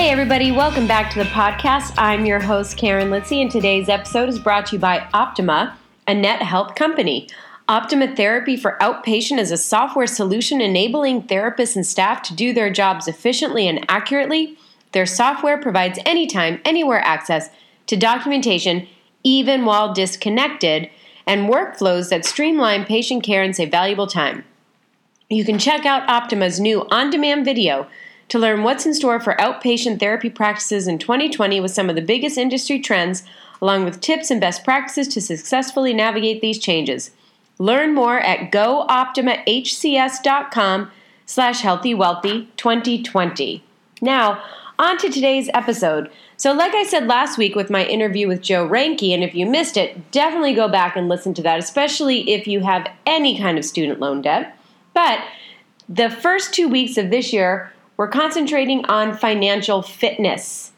Hey, everybody, welcome back to the podcast. I'm your host, Karen Litzy, and today's episode is brought to you by Optima, a net health company. Optima Therapy for Outpatient is a software solution enabling therapists and staff to do their jobs efficiently and accurately. Their software provides anytime, anywhere access to documentation, even while disconnected, and workflows that streamline patient care and save valuable time. You can check out Optima's new on demand video to learn what's in store for outpatient therapy practices in 2020 with some of the biggest industry trends, along with tips and best practices to successfully navigate these changes. Learn more at gooptimahcs.com slash healthywealthy 2020. Now, on to today's episode. So, like I said last week with my interview with Joe Ranke, and if you missed it, definitely go back and listen to that, especially if you have any kind of student loan debt. But the first two weeks of this year we're concentrating on financial fitness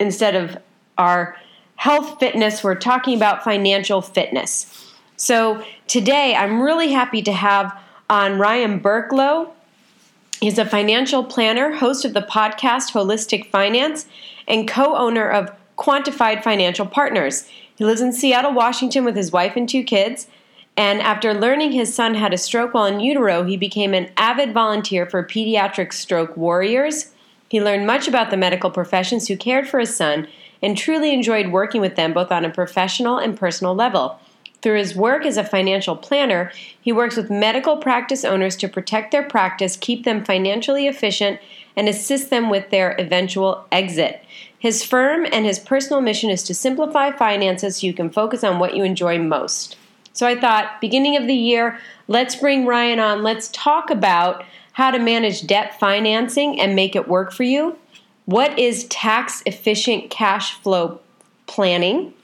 instead of our health fitness. We're talking about financial fitness. So today I'm really happy to have on Ryan Burklo. He's a financial planner, host of the podcast Holistic Finance, and co owner of Quantified Financial Partners. He lives in Seattle, Washington with his wife and two kids. And after learning his son had a stroke while in utero, he became an avid volunteer for Pediatric Stroke Warriors. He learned much about the medical professions who cared for his son and truly enjoyed working with them both on a professional and personal level. Through his work as a financial planner, he works with medical practice owners to protect their practice, keep them financially efficient, and assist them with their eventual exit. His firm and his personal mission is to simplify finances so you can focus on what you enjoy most. So I thought, beginning of the year, let's bring Ryan on. Let's talk about how to manage debt financing and make it work for you. What is tax efficient cash flow planning?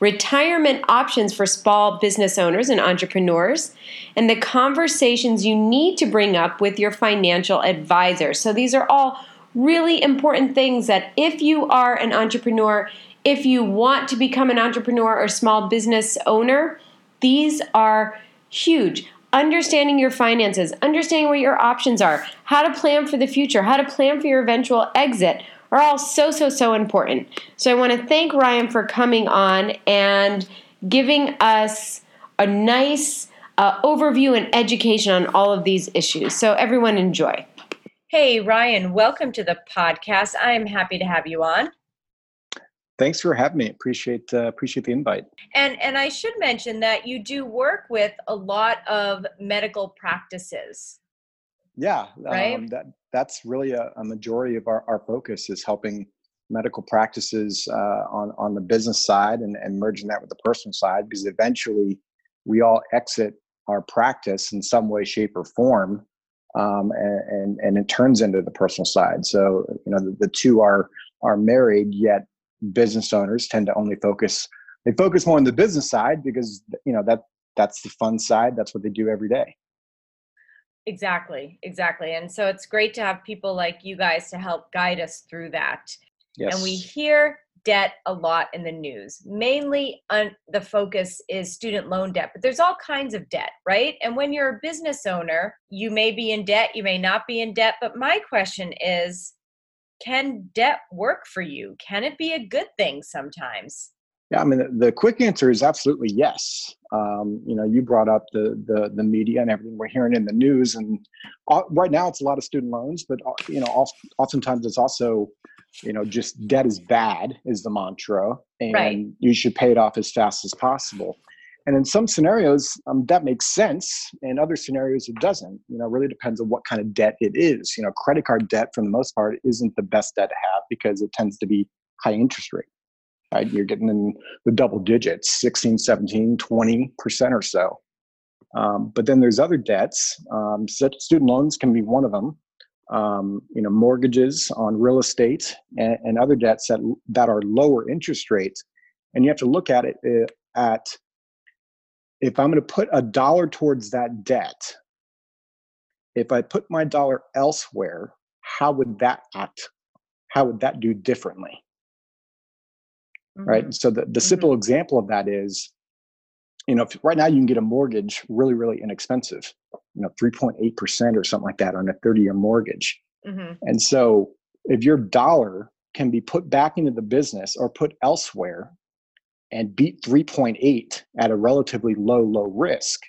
Retirement options for small business owners and entrepreneurs, and the conversations you need to bring up with your financial advisor. So, these are all really important things that if you are an entrepreneur, if you want to become an entrepreneur or small business owner, these are huge. Understanding your finances, understanding what your options are, how to plan for the future, how to plan for your eventual exit are all so, so, so important. So I want to thank Ryan for coming on and giving us a nice uh, overview and education on all of these issues. So everyone enjoy. Hey, Ryan, welcome to the podcast. I am happy to have you on. Thanks for having me. Appreciate uh, appreciate the invite. And and I should mention that you do work with a lot of medical practices. Yeah, right. Um, that that's really a, a, majority of our, our focus is helping medical practices uh, on on the business side and, and merging that with the personal side because eventually we all exit our practice in some way, shape, or form, um, and, and, and it turns into the personal side. So you know the, the two are are married yet business owners tend to only focus they focus more on the business side because you know that that's the fun side that's what they do every day. Exactly exactly and so it's great to have people like you guys to help guide us through that. Yes. and we hear debt a lot in the news mainly on the focus is student loan debt but there's all kinds of debt right? And when you're a business owner you may be in debt you may not be in debt but my question is can debt work for you? Can it be a good thing sometimes? Yeah, I mean, the quick answer is absolutely yes. Um, you know, you brought up the, the the media and everything we're hearing in the news, and right now it's a lot of student loans, but uh, you know, oftentimes it's also, you know, just debt is bad is the mantra, and right. you should pay it off as fast as possible. And in some scenarios, um, that makes sense. In other scenarios, it doesn't. You know, really depends on what kind of debt it is. You know, credit card debt, for the most part, isn't the best debt to have because it tends to be high interest rate. Right? You're getting in the double digits, 16, 17, 20% or so. Um, but then there's other debts. Um, student loans can be one of them. um, you know, mortgages on real estate and, and, other debts that that are lower interest rates, and you have to look at it uh, at if I'm going to put a dollar towards that debt, if I put my dollar elsewhere, how would that act? How would that do differently? Mm-hmm. Right. So the, the mm-hmm. simple example of that is, you know, if, right now you can get a mortgage really, really inexpensive you know 3.8% or something like that on a 30 year mortgage mm-hmm. and so if your dollar can be put back into the business or put elsewhere and beat 3.8 at a relatively low low risk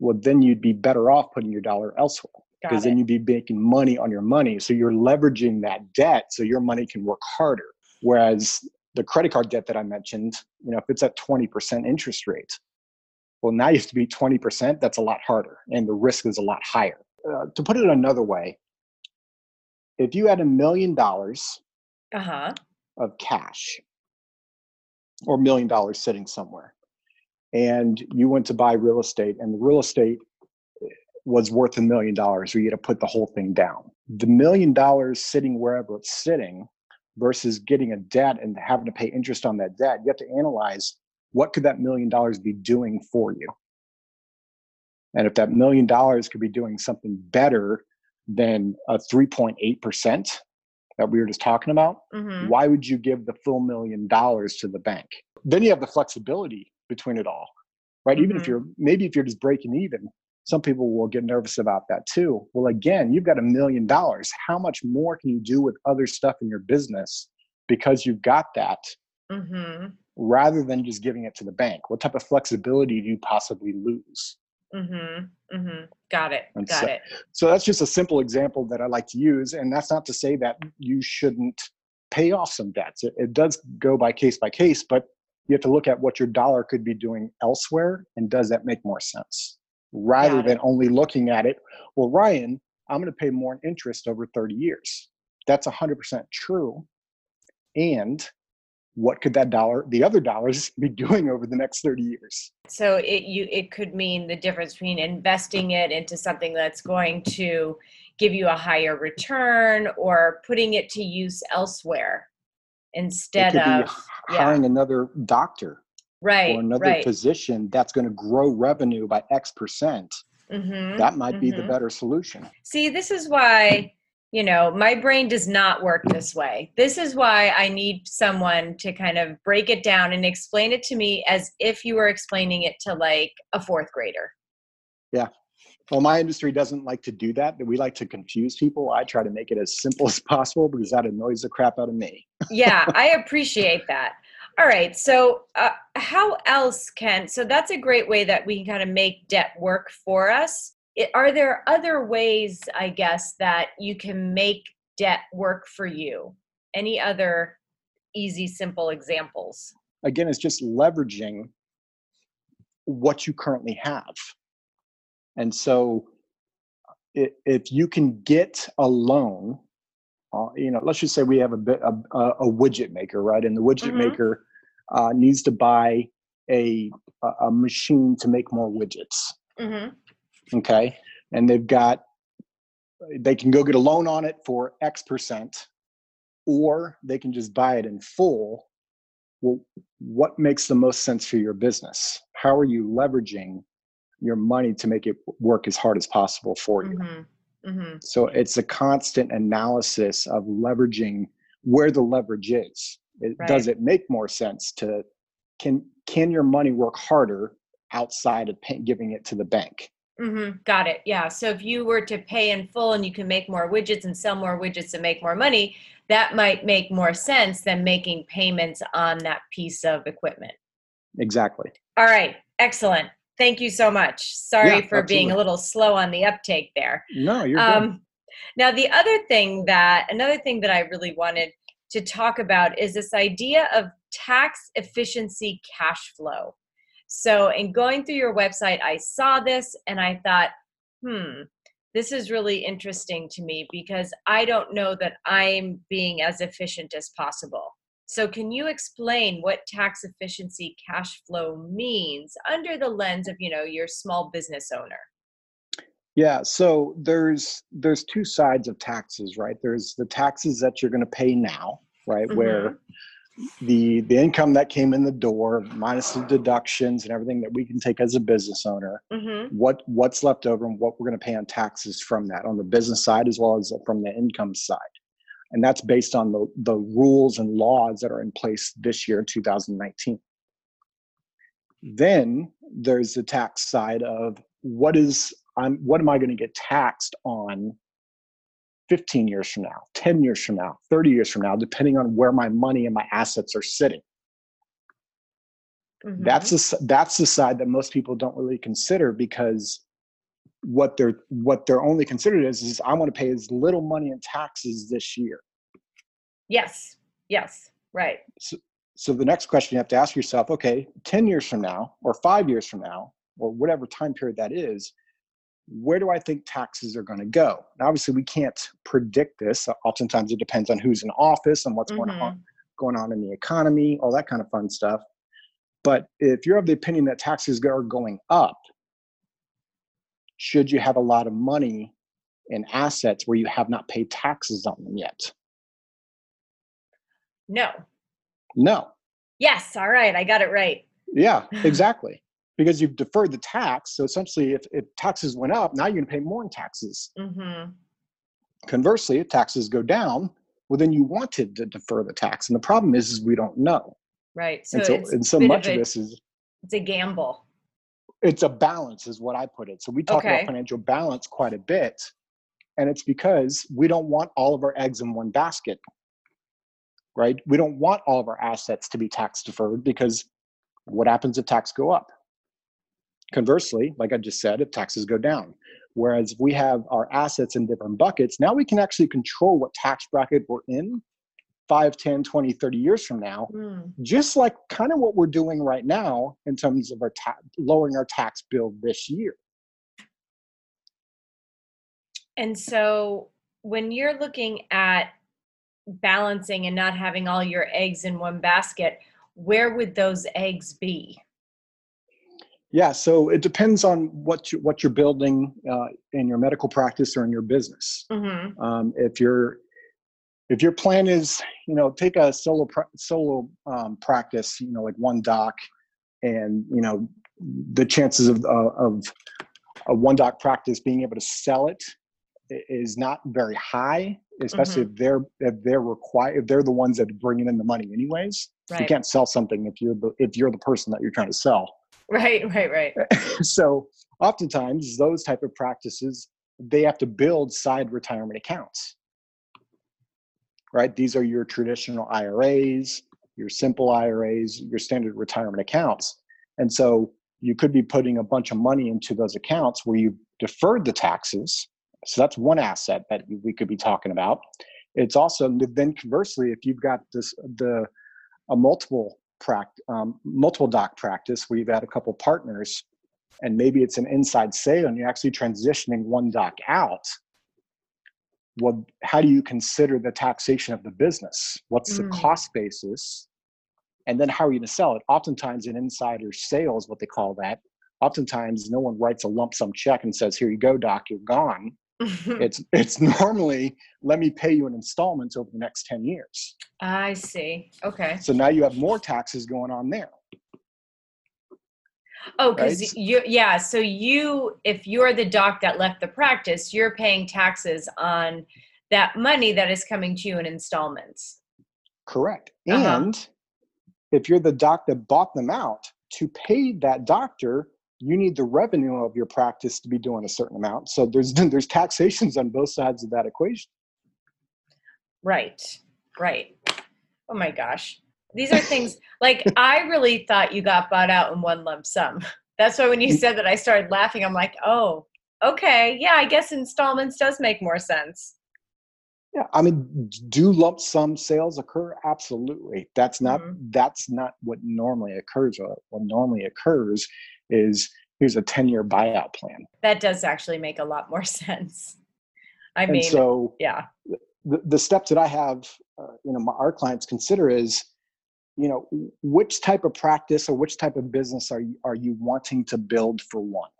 well then you'd be better off putting your dollar elsewhere because then you'd be making money on your money so you're leveraging that debt so your money can work harder whereas the credit card debt that i mentioned you know if it's at 20% interest rate well, now you have to be 20%. That's a lot harder, and the risk is a lot higher. Uh, to put it another way, if you had a million dollars uh-huh. of cash or million dollars sitting somewhere, and you went to buy real estate, and the real estate was worth a million dollars, or you had to put the whole thing down. The million dollars sitting wherever it's sitting versus getting a debt and having to pay interest on that debt, you have to analyze what could that million dollars be doing for you? And if that million dollars could be doing something better than a 3.8% that we were just talking about, mm-hmm. why would you give the full million dollars to the bank? Then you have the flexibility between it all, right? Mm-hmm. Even if mm-hmm. you're maybe if you're just breaking even, some people will get nervous about that too. Well, again, you've got a million dollars. How much more can you do with other stuff in your business because you've got that? Mm-hmm rather than just giving it to the bank? What type of flexibility do you possibly lose? Mm-hmm. Mm-hmm. Got it. And Got so, it. So that's just a simple example that I like to use, and that's not to say that you shouldn't pay off some debts. It, it does go by case by case, but you have to look at what your dollar could be doing elsewhere, and does that make more sense? Rather than only looking at it, well, Ryan, I'm going to pay more in interest over 30 years. That's 100% true. And what could that dollar the other dollars be doing over the next 30 years so it you it could mean the difference between investing it into something that's going to give you a higher return or putting it to use elsewhere instead of hiring yeah. another doctor right or another right. physician that's going to grow revenue by x percent mm-hmm, that might mm-hmm. be the mm-hmm. better solution see this is why you know, my brain does not work this way. This is why I need someone to kind of break it down and explain it to me as if you were explaining it to like a fourth grader. Yeah. Well, my industry doesn't like to do that. We like to confuse people. I try to make it as simple as possible because that annoys the crap out of me. yeah, I appreciate that. All right. So, uh, how else can, so that's a great way that we can kind of make debt work for us it, are there other ways i guess that you can make debt work for you? Any other easy simple examples? Again it's just leveraging what you currently have. And so if you can get a loan uh, you know let's just say we have a bit a, a widget maker right? And the widget mm-hmm. maker uh, needs to buy a a machine to make more widgets. Mm-hmm okay and they've got they can go get a loan on it for x percent or they can just buy it in full well what makes the most sense for your business how are you leveraging your money to make it work as hard as possible for you mm-hmm. Mm-hmm. so it's a constant analysis of leveraging where the leverage is it, right. does it make more sense to can can your money work harder outside of pay, giving it to the bank Mm-hmm. Got it. Yeah. So if you were to pay in full and you can make more widgets and sell more widgets and make more money, that might make more sense than making payments on that piece of equipment. Exactly. All right. Excellent. Thank you so much. Sorry yeah, for absolutely. being a little slow on the uptake there. No, you're um, good. Now, the other thing that, another thing that I really wanted to talk about is this idea of tax efficiency cash flow. So, in going through your website, I saw this and I thought, hmm, this is really interesting to me because I don't know that I'm being as efficient as possible. So, can you explain what tax efficiency cash flow means under the lens of, you know, your small business owner? Yeah, so there's there's two sides of taxes, right? There's the taxes that you're going to pay now, right? Mhm. Where the the income that came in the door minus the deductions and everything that we can take as a business owner, Mm-hmm. what what's left over and what we're going to pay on taxes from that on the business side as well as from the income side. And that's based on the the rules and laws that are in place this year in 2019. Then there's the tax side of what is I'm what am I going to get taxed on 15 years from now, 10 years from now, 30 years from now, depending on where my money and my assets are sitting. Mm-hmm. That's the that's the side that most people don't really consider because what they're what they're only considered is is I want to pay as little money in taxes this year. yes, yes, right. So, So the next question you have to ask yourself, okay, 10 years from now or 5 years from now or whatever time period that is, where do I think taxes are going to go? Now, obviously we can't predict this. Oftentimes it depends on who's in office and what's going Mhm. on going on in the economy, all that kind of fun stuff. But if you're of the opinion that taxes are going up, should you have a lot of money in assets where you have not paid taxes on them yet? No. No. Yes. All right. I got it right. Yeah, exactly. Because you've deferred the tax. So essentially, if, if taxes went up, now you're going to pay more in taxes. Mm-hmm. Conversely, if taxes go down, well, then you wanted to defer the tax. And the problem is, is we don't know. Right. So, and so, it's and so much of of a- this is it's a gamble. it's a balance is what i put it so we talk Okay. about financial balance quite a bit and it's because we don't want all of our eggs in one basket right we don't want all of our assets to be tax deferred because what happens if tax go up conversely like i just said if taxes go down whereas if we have our assets in different buckets now we can actually control what tax bracket we're in 5 10 20 30 years from now Mm. just like kind of what we're doing right now in terms of our ta- lowering our tax bill this year. And so when you're looking at balancing and not having all your eggs in one basket, where would those eggs be? Yeah, so it depends on what you what you're building uh, in your medical practice or in your business. Mm-hmm. Um, if your if your plan is, you know, take a solo solo um, practice, you know, like one doc, and you know, the chances of uh, of a one doc practice being able to sell it is not very high, especially if they're if they're required if they're the ones that are bringing in the money anyways. You can't sell something if you're the if you're the person that you're trying to sell. Right, right, right. so oftentimes those type of practices they have to build side retirement accounts. Right? These are your traditional iras your simple iras your standard retirement accounts. And so you could be putting a bunch of money into those accounts where you deferred the taxes. So that's one asset that we could be talking about. It's also then conversely if you've got this the a multiple pract, um, multiple doc practice where you've had a couple partners and maybe it's an inside sale and you're actually transitioning one doc out. Well how do you consider the taxation of the business? What's the Mm. cost basis? And then how are you going to sell it? Oftentimes an insider sales what they call that. Oftentimes no one writes a lump sum check and says here you go doc you're gone it's it's normally let me pay you in installments over the next 10 years I see. Okay. so now you have more taxes going on there Oh, because Right. you, yeah. So you, if you're the doc that left the practice, you're paying taxes on that money that is coming to you in installments. Correct. Uh-huh. And if you're the doc that bought them out, to pay that doctor, you need the revenue of your practice to be doing a certain amount. So there's there's taxations on both sides of that equation. Right. Right. Oh my gosh. These are things like I really thought you got bought out in one lump sum. That's why when you said that, I started laughing. I'm like, oh, okay. Yeah, I guess installments does make more sense. Yeah, I mean, do lump sum sales occur? Absolutely. That's not Mhm. that's not what normally occurs. What normally occurs is here's a 10 year buyout plan. That does actually make a lot more sense. I and mean, so yeah. the, the steps that I have, uh, you know, my, our clients consider is, you know, which type of practice or which type of business are you, are you wanting to build for one?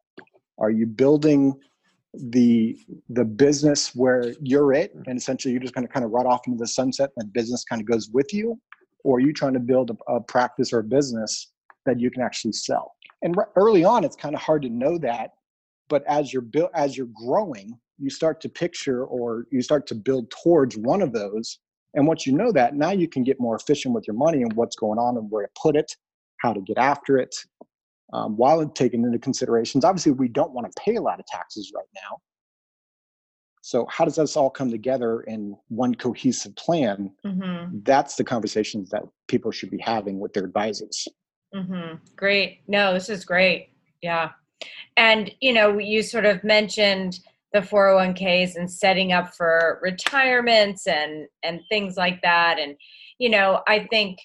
Are you building the the business where you're it and essentially you're just going to kind of run off into the sunset and business kind of goes with you or are you trying to build a, a practice or a business that you can actually sell and early on it's kind of hard to know that but as you're built as you're growing you start to picture or you start to build towards one of those and once you know that now you can get more efficient with your money and what's going on and where to put it how to get after it um, while taking into considerations. Obviously we don't want to pay a lot of taxes right now. So how does this all come together in one cohesive plan? Mm-hmm. that's the conversations that people should be having with their advisors mm-hmm. great no this is great yeah and you know you sort of mentioned the 401ks and setting up for retirements and and things like that and you know i think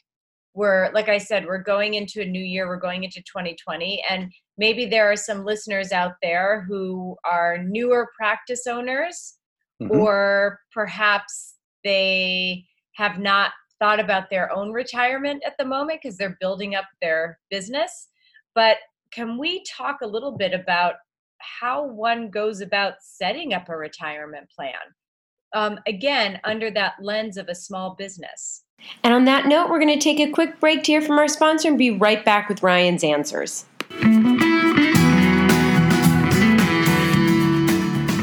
we're like i said we're going into a new year we're going into 2020 and maybe there are some listeners out there who are newer practice owners mm-hmm. or perhaps they have not thought about their own retirement at the moment because they're building up their business but can we talk a little bit about how one goes about setting up a retirement plan um, again under that lens of a small business and on that note, we're going to take a quick break to hear from our sponsor and be right back with Ryan's answers.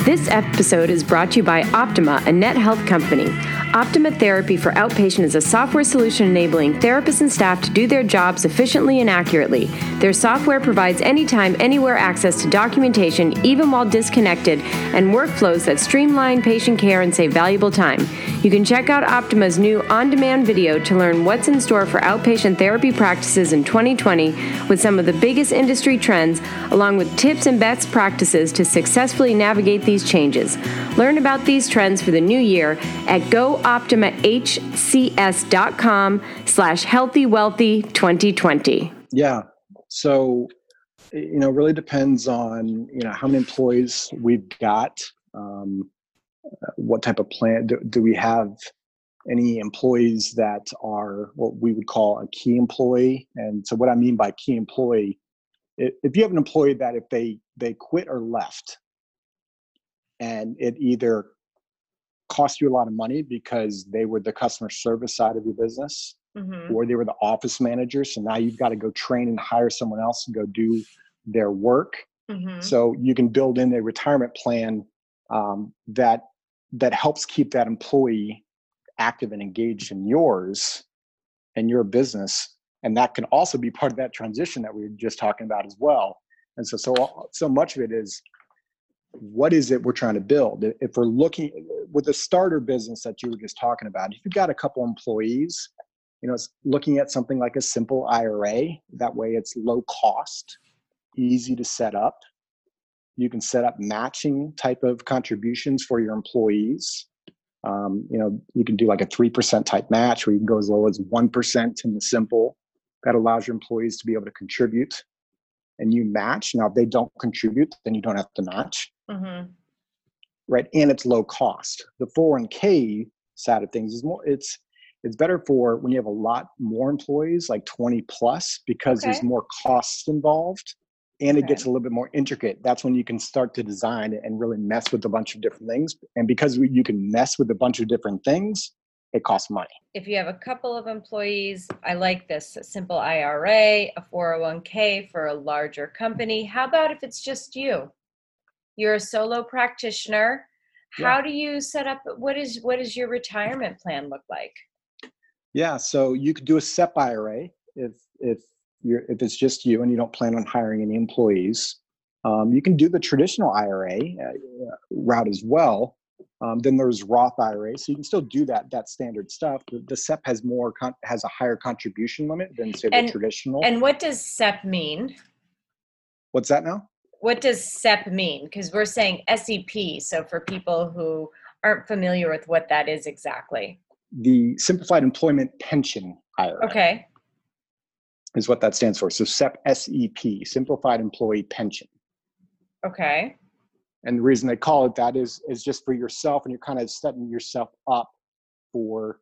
This episode is brought to you by Optima, a net health company. Optima Therapy for Outpatient is a software solution enabling therapists and staff to do their jobs efficiently and accurately. Their software provides anytime, anywhere access to documentation, even while disconnected, and workflows that streamline patient care and save valuable time. You can check out Optima's new on demand video to learn what's in store for outpatient therapy practices in 2020 with some of the biggest industry trends, along with tips and best practices to successfully navigate these changes. Learn about these trends for the new year at Go optimahcs.com slash healthy wealthy 2020 yeah. So you know really depends on you know how many employees we've got um, what type of plan do, do we have any employees that are what we would call a key employee? And so what i mean by key employee if you have an employee that if they they quit or left and it either cost you a lot of money because they were the customer service side of your business mm-hmm. or they were the office manager so now you've got to go train and hire someone else and go do their work mm-hmm. so you can build in a retirement plan um, that that helps keep that employee active and engaged in yours and your business and that can also be part of that transition that we were just talking about as well and so so so much of it is what is it we're trying to build if we're looking with a starter business that you were just talking about if you've got a couple employees you know it's looking at something like a simple ira that way it's low cost easy to set up you can set up matching type of contributions for your employees um, you know you can do like a 3% type match where you can go as low as 1% in the simple that allows your employees to be able to contribute and you match. Now, if they don't contribute, then you don't have to match. Mm-hmm. Right. And it's low cost. The 401k side of things is more, it's, it's better for when you have a lot more employees, like 20 plus, because okay. there's more costs involved and it gets a little bit more intricate. That's when you can start to design and really mess with a bunch of different things. And because you can mess with a bunch of different things, it costs money. If you have a couple of employees, I like this a simple IRA, a 401k for a larger company. How about if it's just you? You're a solo practitioner. How yeah. do you set up what is what does your retirement plan look like? Yeah, so you could do a SEP IRA if if you're if it's just you and you don't plan on hiring any employees. Um, you can do the traditional IRA uh, route as well, um, then there's Roth IRA, so you can still do that that standard stuff. The, the SEP has more con- has a higher contribution limit than say and, the traditional. And what does SEP mean? What's that now? What does SEP mean? Because we're saying SEP. So for people who aren't familiar with what that is exactly, the Simplified Employment Pension IRA. Okay. Is what that stands for. So SEP SEP, Simplified Employee Pension. Okay and the reason they call it that is is just for yourself and you're kind of setting yourself up for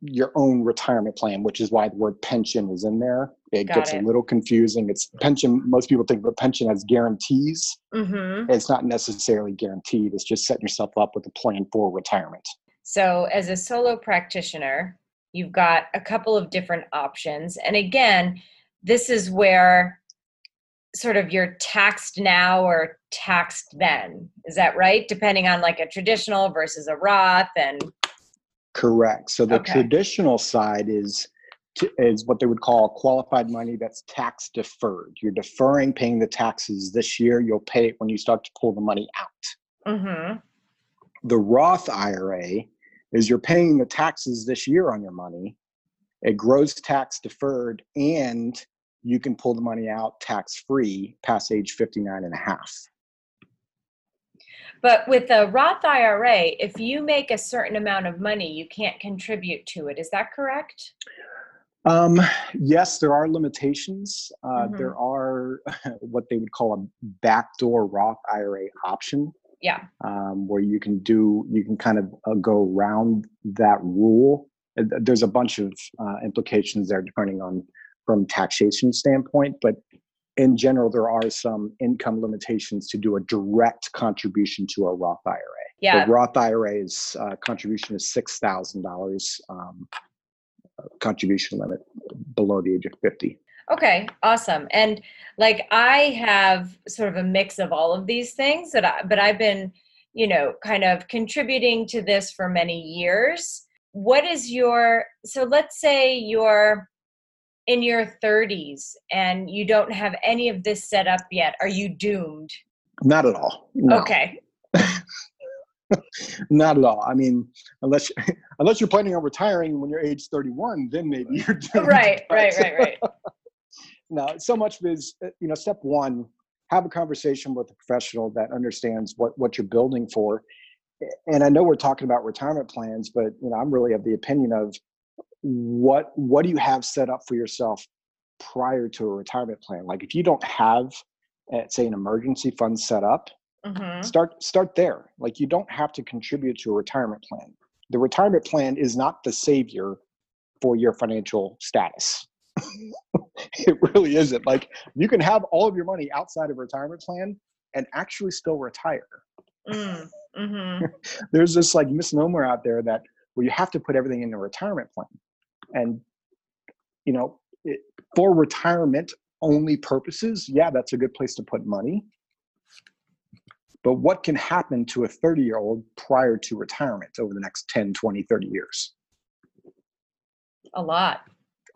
your own retirement plan, which is why the word pension is in there. It Got gets it. a little confusing. It's pension. Most people think of a pension as guarantees. Mm-hmm. It's not necessarily guaranteed. It's just setting yourself up with a plan for retirement. So, as a solo practitioner, you've got a couple of different options. And again, this is where sort of you're taxed now or taxed then. Is that right? Depending on like a traditional versus a Roth and Correct. So the Okay. traditional side is is what they would call qualified money that's tax deferred. You're deferring paying the taxes this year. You'll pay it when you start to pull the money out. mm-hmm. The Roth IRA is you're paying the taxes this year on your money. It grows tax deferred and you can pull the money out tax free past age 59 and a half. But with a Roth IRA, if you make a certain amount of money, you can't contribute to it. Is that correct? Um, yes, there are limitations. Uh, Mhm. There are what they would call a backdoor Roth IRA option, Yeah. um, where you can do you can kind of uh, go around that rule. Uh, There's a bunch of uh, implications there, depending on from taxation standpoint. But in general, there are some income limitations to do a direct contribution to a Roth IRA. Yeah. The Roth IRA's uh, contribution is six thousand dollars. Um, contribution limit below the age of 50 Okay, awesome. And like I have sort of a mix of all of these things that I, but I've been, you know, kind of contributing to this for many years. What is your so let's say you're in your 30s and you don't have any of this set up yet. Are you doomed? not at all no, Okay. not at all i mean unless unless you're planning on retiring when you're age 31 then maybe you're doomed. Right, right, right, right. no so much is uh, you know step one have a conversation with a professional that understands what what you're building for and i know we're talking about retirement plans but you know i'm really of the opinion of what what do you have set up for yourself prior to a retirement plan? Like if you don't have uh, say an emergency fund set up Mhm. start start there. Like you don't have to contribute to a retirement plan. The retirement plan is not the savior for your financial status. It really isn't. Like you can have all of your money outside of a retirement plan and actually still retire. Mm, mhm. there's this like misnomer out there that well you have to put everything in a retirement plan and you know it, for retirement only purposes yeah that's a good place to put money but what can happen to a 30 year old prior to retirement over the next 10 20 30 years A lot.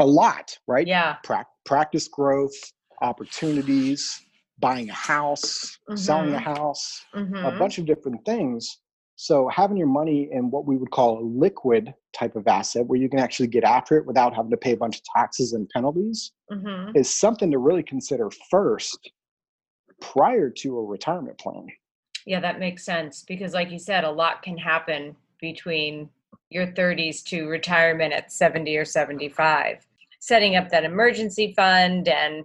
a lot right Yeah. Prac- practice growth opportunities buying a house selling a house a Mhm. bunch of different things. So having your money in what we would call a liquid type of asset where you can actually get after it without having to pay a bunch of taxes and penalties Mhm. is something to really consider first prior to a retirement plan. Yeah, that makes sense because, like you said, a lot can happen between your 30s to retirement at 70 or 75. Setting up that emergency fund and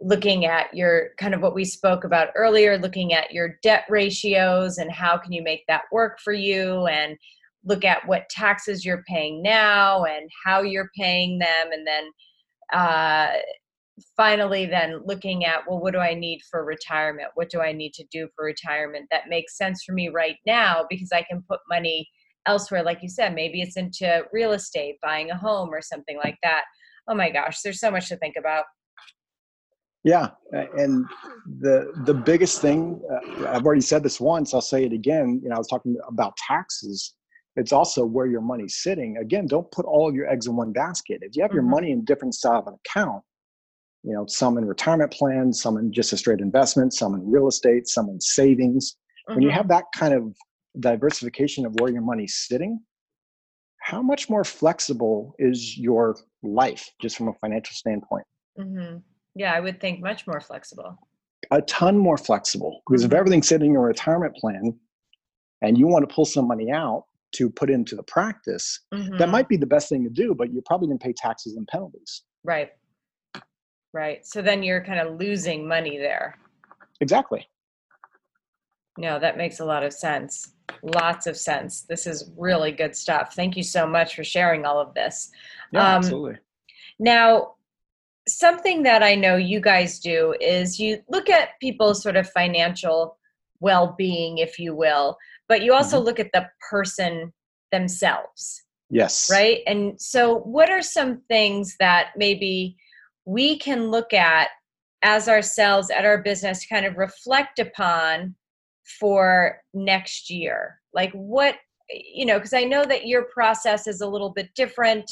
looking at your kind of what we spoke about earlier, looking at your debt ratios and how can you make that work for you and look at what taxes you're paying now and how you're paying them. And then uh, finally then looking at well what do i need for retirement? What do i need to do for retirement that makes sense for me right now? Because i can put money elsewhere like you said maybe it's into real estate buying a home or something like that. Oh my gosh there's so much to think about Yeah, and the the biggest thing uh, I've already said this once. I'll say it again. You know, I was talking about taxes. It's also where your money's sitting. Again, don't put all of your eggs in one basket. If you have your Mhm. money in different style of an account, you know, some in retirement plans, some in just a straight investment, some in real estate, some in savings. When you Mhm. have that kind of diversification of where your money's sitting, how much more flexible is your life just from a financial standpoint? Mhm. Yeah i would think much more flexible a ton more flexible because if Mhm. everything's sitting in a retirement plan and you want to pull some money out to put into the practice, that Mhm. might be the best thing to do, but you're probably going to pay taxes and penalties. right right so then you're kind of losing money there Exactly. No, that makes a lot of sense. Lots of sense. This is really good stuff. Thank you so much for sharing all of this. Yeah, Um, absolutely. Now, something that I know you guys do is you look at people's sort of financial well being, if you will, but you also look at the person themselves, Yes. right? And so, what are some things that maybe we can look at as ourselves at our business, to kind of reflect upon for next year? Like, what, you know, because I know that your process is a little bit different.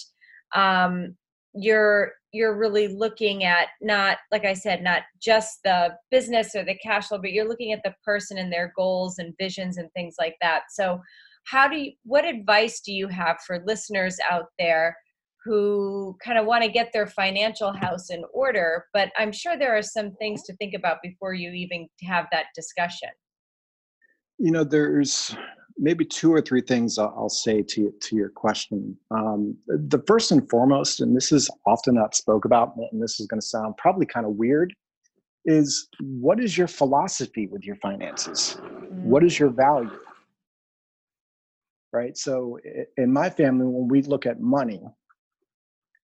Um, you're you're really looking at not like i said not just the business or the cash flow but you're looking at the person and their goals and visions and things like that. So how do you what advice do you have for listeners out there who kind of want to get their financial house in order but i'm sure there are some things to think about before you even have that discussion? You know, there's maybe two or three things I'll, say to to your question. Um, the first and foremost, and this is often not spoke about, and this is going to sound probably kind of weird, is what is your philosophy with your finances? What is your value? Right. So in my family, when we look at money,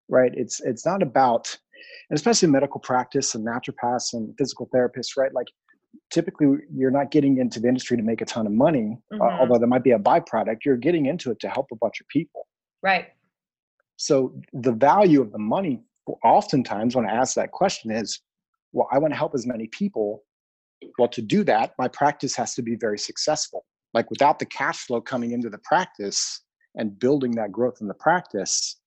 right, it's it's not about, and especially medical practice and naturopaths and physical therapists, right? Like typically you're not getting into the industry to make a ton of money, uh, Mhm. although there might be a byproduct. You're getting into it to help a bunch of people. right So the value of the money, oftentimes when I ask that question, is, well, I want to help as many people. Well, to do that, my practice has to be very successful. Like without the cash flow coming into the practice and building that growth in the practice,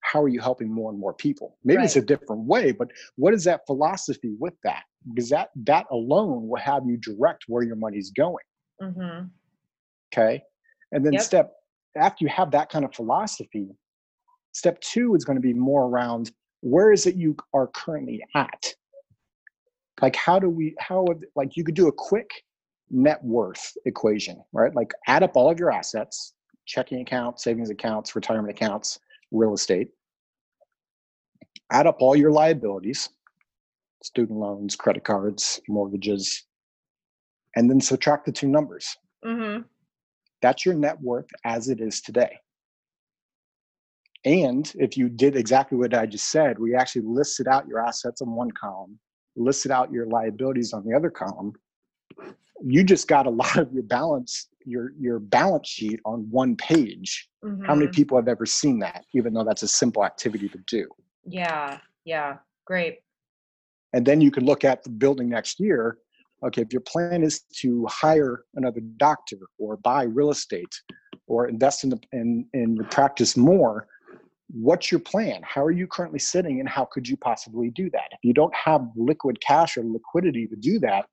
how are you helping more and more people? Maybe it's a different way, but what is that philosophy with that? Because that that alone will have you direct where your money's going. mm-hmm. Okay. And then Yep. step after you have that kind of philosophy, step two is going to be more around where is it you are currently at? Like how do we how like you could do a quick net worth equation, right? Like add up all of your assets, checking accounts savings accounts, retirement accounts, real estate. Add up all your liabilities, student loans, credit cards, mortgages, and then subtract the two numbers. Mm-hmm. That's your net worth as it is today. And if you did exactly what I just said, we actually listed out your assets on one column, listed out your liabilities on the other column, you just got a lot of your balance, your your balance sheet on one page. How many Mhm. people have ever seen that, even though that's a simple activity to do? yeah yeah great And then you can look at the building next year. Okay, if your plan is to hire another doctor or buy real estate or invest in, the, in, in your practice more, what's your plan? How are you currently sitting and how could you possibly do that? If you don't have liquid cash or liquidity to do that,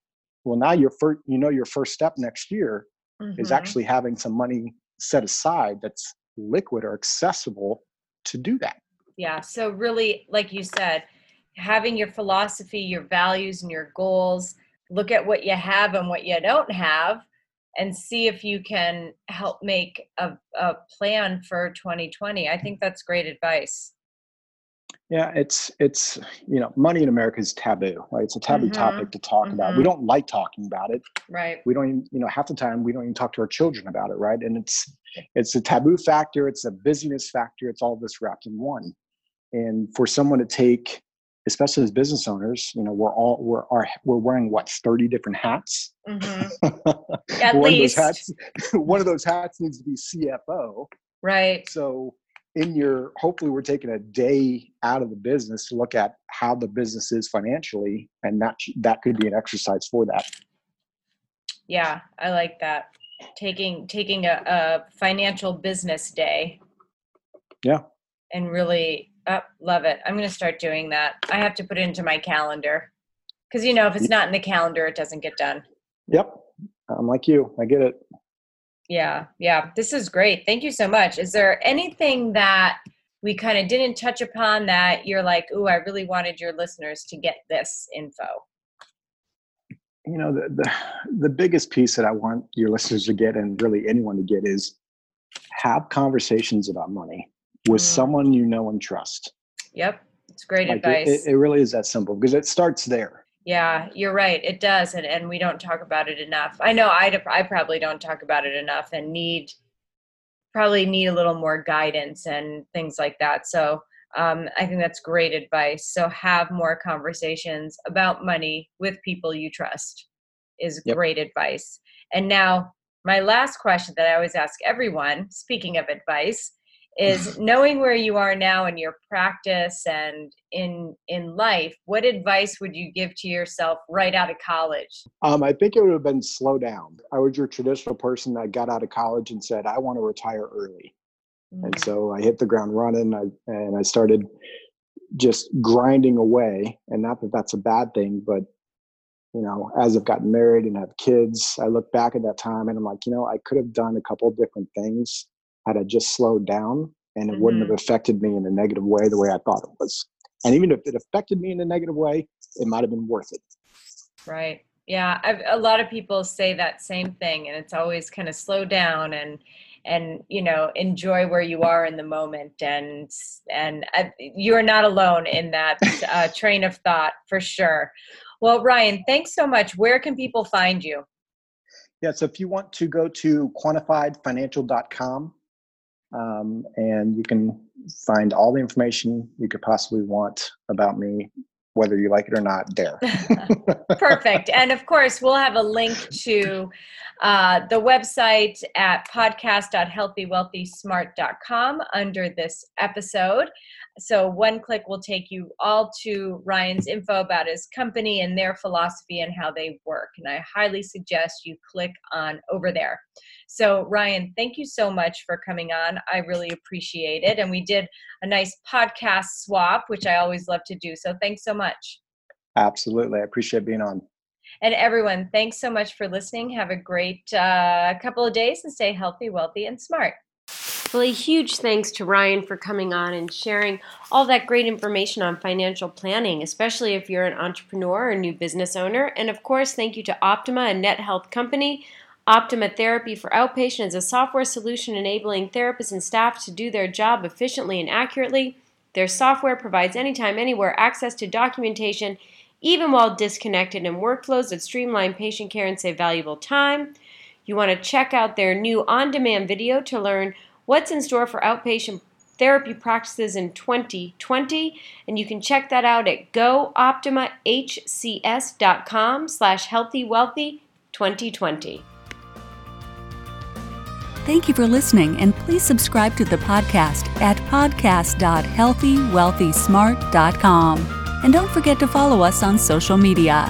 well, now your first, you know, your first step next year is Mhm. actually having some money set aside that's liquid or accessible to do that. Yeah. So really, like you said, having your philosophy, your values, and your goals. Look at what you have and what you don't have, and see if you can help make a, a plan for 2020. I think that's great advice. Yeah, it's it's you know, money in America is taboo, right? It's a taboo Mhm, topic to talk about. We don't like talking about it. Right. We don't even, you know, half the time we don't even talk to our children about it, right? And it's it's a taboo factor, it's a busyness factor, it's all this wrapped in one. And for someone to take, especially as business owners, you know, we're all we're are we're wearing what 30 different hats. hmm At one least. of hats, one of those hats needs to be CFO. Right. So in your hopefully we're taking a day out of the business to look at how the business is financially and that that could be an exercise for that. Yeah, I like that. Taking taking a, a financial business day. Yeah. And really uh, love it. I'm going to start doing that. I have to put it into my calendar because you know if it's not in the calendar, it doesn't get done. Yep. I'm like you. I get it. Yeah, yeah. This is great. Thank you so much. Is there anything that we kind of didn't touch upon that you're like, "Ooh, I really wanted your listeners to get this info." You know, the, the the biggest piece that I want your listeners to get and really anyone to get is have conversations about money with Mm. someone you know and trust. Yep, it's great Like it, advice. it, it really is that simple because it starts there. Yeah, you're right. It does, and and we don't talk about it enough. I know I I probably don't talk about it enough, and need probably need a little more guidance and things like that. So um, I think that's great advice. So have more conversations about money with people you trust is yep. great advice. And now my last question that I always ask everyone, speaking of advice, is knowing where you are now in your practice and in in life what advice would you give to yourself right out of college um, i think it would have been slow down i was your traditional person that got out of college and said i want to retire early mm-hmm. and mm. so i hit the ground running and I, and i started just grinding away and not that that's a bad thing but you know as i've gotten married and have kids i look back at that time and i'm like you know i could have done a couple of different things had I just slowed down and it mm-hmm. wouldn't have mm-hmm. affected me in a negative way the way I thought it was. And even if it affected me in a negative way, it might have been worth it. Right. Yeah. I've, a lot of people say that same thing, and it's always kind of slow down and and you know enjoy where you are in the moment and and uh, you're not alone in that uh, train of thought for sure well ryan thanks so much where can people find you yeah so if you want to go to quantifiedfinancial.com um, and you can find all the information you could possibly want about me whether you like it or not there. Perfect. And of course we'll have a link to uh, the website at podcast.healthywealthysmart.com under this episode so one click will take you all to Ryan's info about his company and their philosophy and how they work. And I highly suggest you click on over there. So, Ryan, thank you so much for coming on. I really appreciate it. And we did a nice podcast swap, which I always love to do. So, thanks so much. Absolutely. I appreciate being on. And everyone, thanks so much for listening. Have a great uh, couple of days and stay healthy, wealthy, and smart. Well, a huge thanks to Ryan for coming on and sharing all that great information on financial planning, especially if you're an entrepreneur or new business owner. And of course, thank you to Optima, a net health company. Optima Therapy for Outpatient is a software solution enabling therapists and staff to do their job efficiently and accurately. Their software provides anytime, anywhere access to documentation, even while disconnected, and workflows that streamline patient care and save valuable time. You want to check out their new on demand video to learn what's in store for outpatient therapy practices in 2020 and you can check that out at gooptimahcs.com slash healthy wealthy 2020 Thank you for listening, and please subscribe to the podcast at podcast.healthywealthysmart.com. And don't forget to follow us on social media.